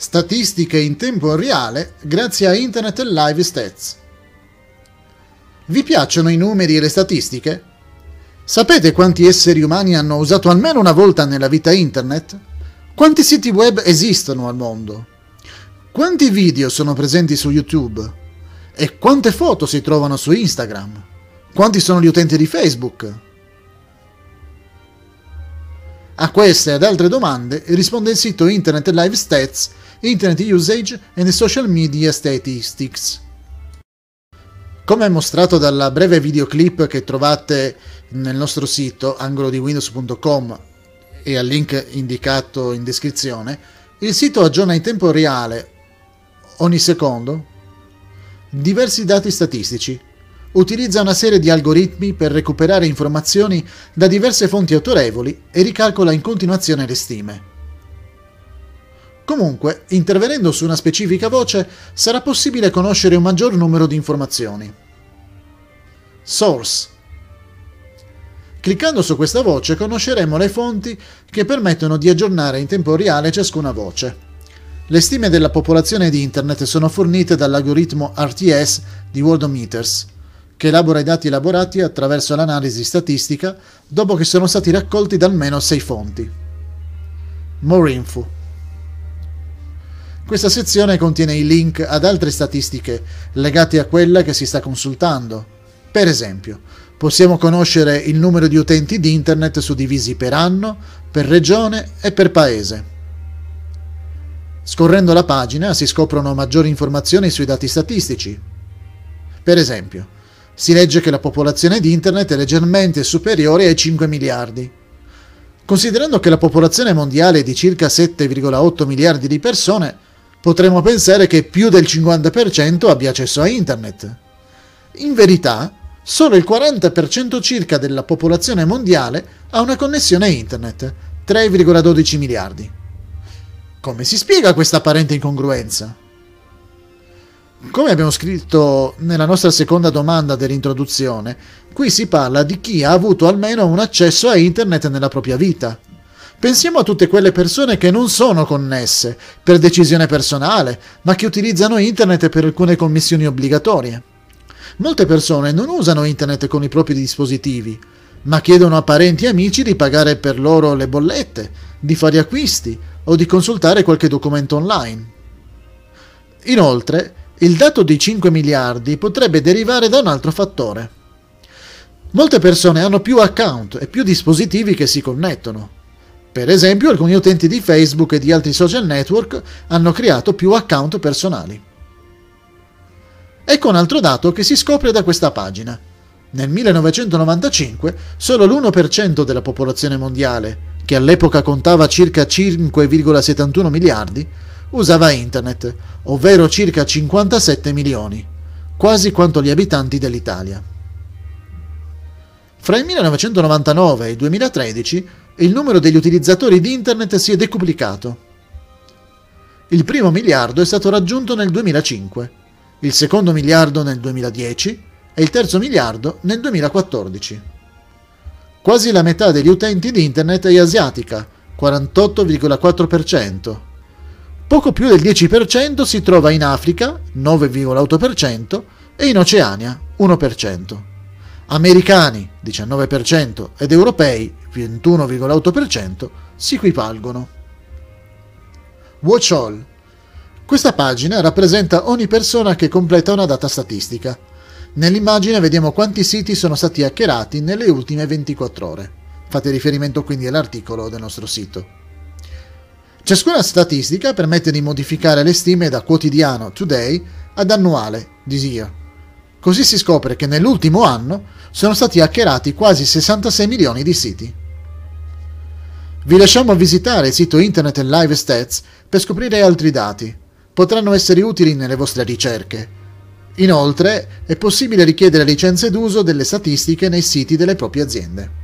Statistiche in tempo reale grazie a Internet Live Stats. Vi piacciono i numeri e le statistiche? Sapete quanti esseri umani hanno usato almeno una volta nella vita Internet? Quanti siti web esistono al mondo? Quanti video sono presenti su YouTube? E quante foto si trovano su Instagram? Quanti sono gli utenti di Facebook? A queste e ad altre domande risponde il sito Internet Live Stats Internet Usage and Social Media Statistics. Come mostrato dalla breve videoclip che trovate nel nostro sito angolodiwindows.com e al link indicato in descrizione, il sito aggiorna in tempo reale, ogni secondo, diversi dati statistici. Utilizza una serie di algoritmi per recuperare informazioni da diverse fonti autorevoli e ricalcola in continuazione le stime. Comunque, intervenendo su una specifica voce, sarà possibile conoscere un maggior numero di informazioni. Source. Cliccando su questa voce conosceremo le fonti che permettono di aggiornare in tempo reale ciascuna voce. Le stime della popolazione di Internet sono fornite dall'algoritmo RTS di Worldometers, che elabora i dati elaborati attraverso l'analisi statistica dopo che sono stati raccolti da almeno 6 fonti. More info. Questa sezione contiene i link ad altre statistiche legate a quella che si sta consultando. Per esempio, possiamo conoscere il numero di utenti di Internet suddivisi per anno, per regione e per paese. Scorrendo la pagina si scoprono maggiori informazioni sui dati statistici. Per esempio, si legge che la popolazione di Internet è leggermente superiore ai 5 miliardi. Considerando che la popolazione mondiale è di circa 7,8 miliardi di persone, potremmo pensare che più del 50% abbia accesso a Internet. In verità, solo il 40% circa della popolazione mondiale ha una connessione a Internet, 3,12 miliardi. Come si spiega questa apparente incongruenza? Come abbiamo scritto nella nostra seconda domanda dell'introduzione, qui si parla di chi ha avuto almeno un accesso a Internet nella propria vita. Pensiamo a tutte quelle persone che non sono connesse per decisione personale, ma che utilizzano internet per alcune commissioni obbligatorie. Molte persone non usano internet con i propri dispositivi, ma chiedono a parenti e amici di pagare per loro le bollette, di fare acquisti o di consultare qualche documento online. Inoltre, il dato di 5 miliardi potrebbe derivare da un altro fattore. Molte persone hanno più account e più dispositivi che si connettono. Per esempio, alcuni utenti di Facebook e di altri social network hanno creato più account personali. Ecco un altro dato che si scopre da questa pagina. Nel 1995 solo l'1% della popolazione mondiale, che all'epoca contava circa 5,71 miliardi, usava internet, ovvero circa 57 milioni, quasi quanto gli abitanti dell'Italia. Fra il 1999 e il 2013 il numero degli utilizzatori di Internet si è decuplicato. Il primo miliardo è stato raggiunto nel 2005, il secondo miliardo nel 2010 e il terzo miliardo nel 2014. Quasi la metà degli utenti di Internet è asiatica, 48,4%. Poco più del 10% si trova in Africa, 9,8%, e in Oceania, 1% americani 19% ed europei 21,8% si equipalgono. Watch All. Questa pagina rappresenta ogni persona che completa una data statistica. Nell'immagine vediamo quanti siti sono stati hackerati nelle ultime 24 ore. Fate riferimento quindi all'articolo del nostro sito. Ciascuna statistica permette di modificare le stime da quotidiano, today, ad annuale, this year. Così si scopre che nell'ultimo anno sono stati hackerati quasi 66 milioni di siti. Vi lasciamo visitare il sito internet Live Stats per scoprire altri dati. Potranno essere utili nelle vostre ricerche. Inoltre, è possibile richiedere licenze d'uso delle statistiche nei siti delle proprie aziende.